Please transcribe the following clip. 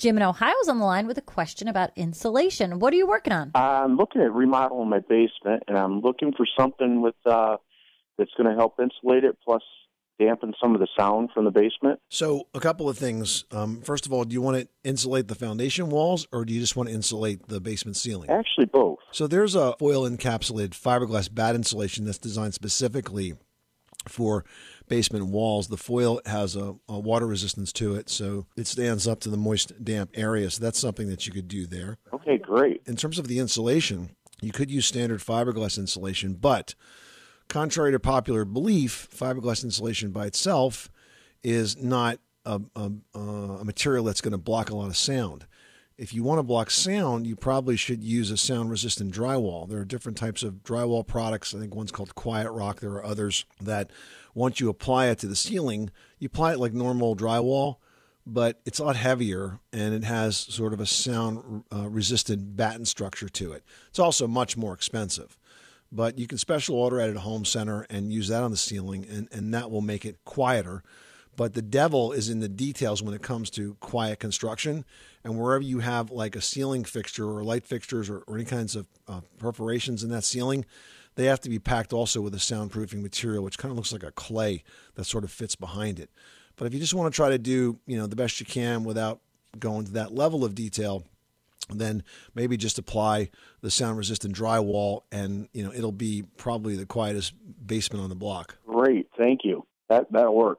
Jim in Ohio's on the line with a question about insulation. What are you working on? I'm looking at remodeling my basement, and I'm looking for something with uh, that's going to help insulate it, plus dampen some of the sound from the basement. So, a couple of things. Um, first of all, do you want to insulate the foundation walls, or do you just want to insulate the basement ceiling? Actually, both. So, there's a foil encapsulated fiberglass batt insulation that's designed specifically for basement walls. The foil has a, a, water resistance to it, so it stands up to the moist, damp area. So that's something that you could do there. Okay, great. In terms of the insulation, you could use standard fiberglass insulation, but contrary to popular belief, fiberglass insulation by itself is not a, a, a material that's going to block a lot of sound. If you want to block sound, you probably should use a sound resistant drywall. There are different types of drywall products. I think one's called Quiet Rock. There are others that once you apply it to the ceiling, you apply it like normal drywall, but it's a lot heavier and it has sort of a sound uh, resistant batten structure to it. It's also much more expensive but you can special order it at a home center and use that on the ceiling, and, and that will make it quieter. But the devil is in the details when it comes to quiet construction. And wherever you have like a ceiling fixture or light fixtures or, or any kinds of uh, perforations in that ceiling, they have to be packed also with a soundproofing material, which kind of looks like a clay that sort of fits behind it. But if you just want to try to do, you know, the best you can without going to that level of detail, then maybe just apply the sound resistant drywall and you know it'll be probably the quietest basement on the block great thank you that that'll work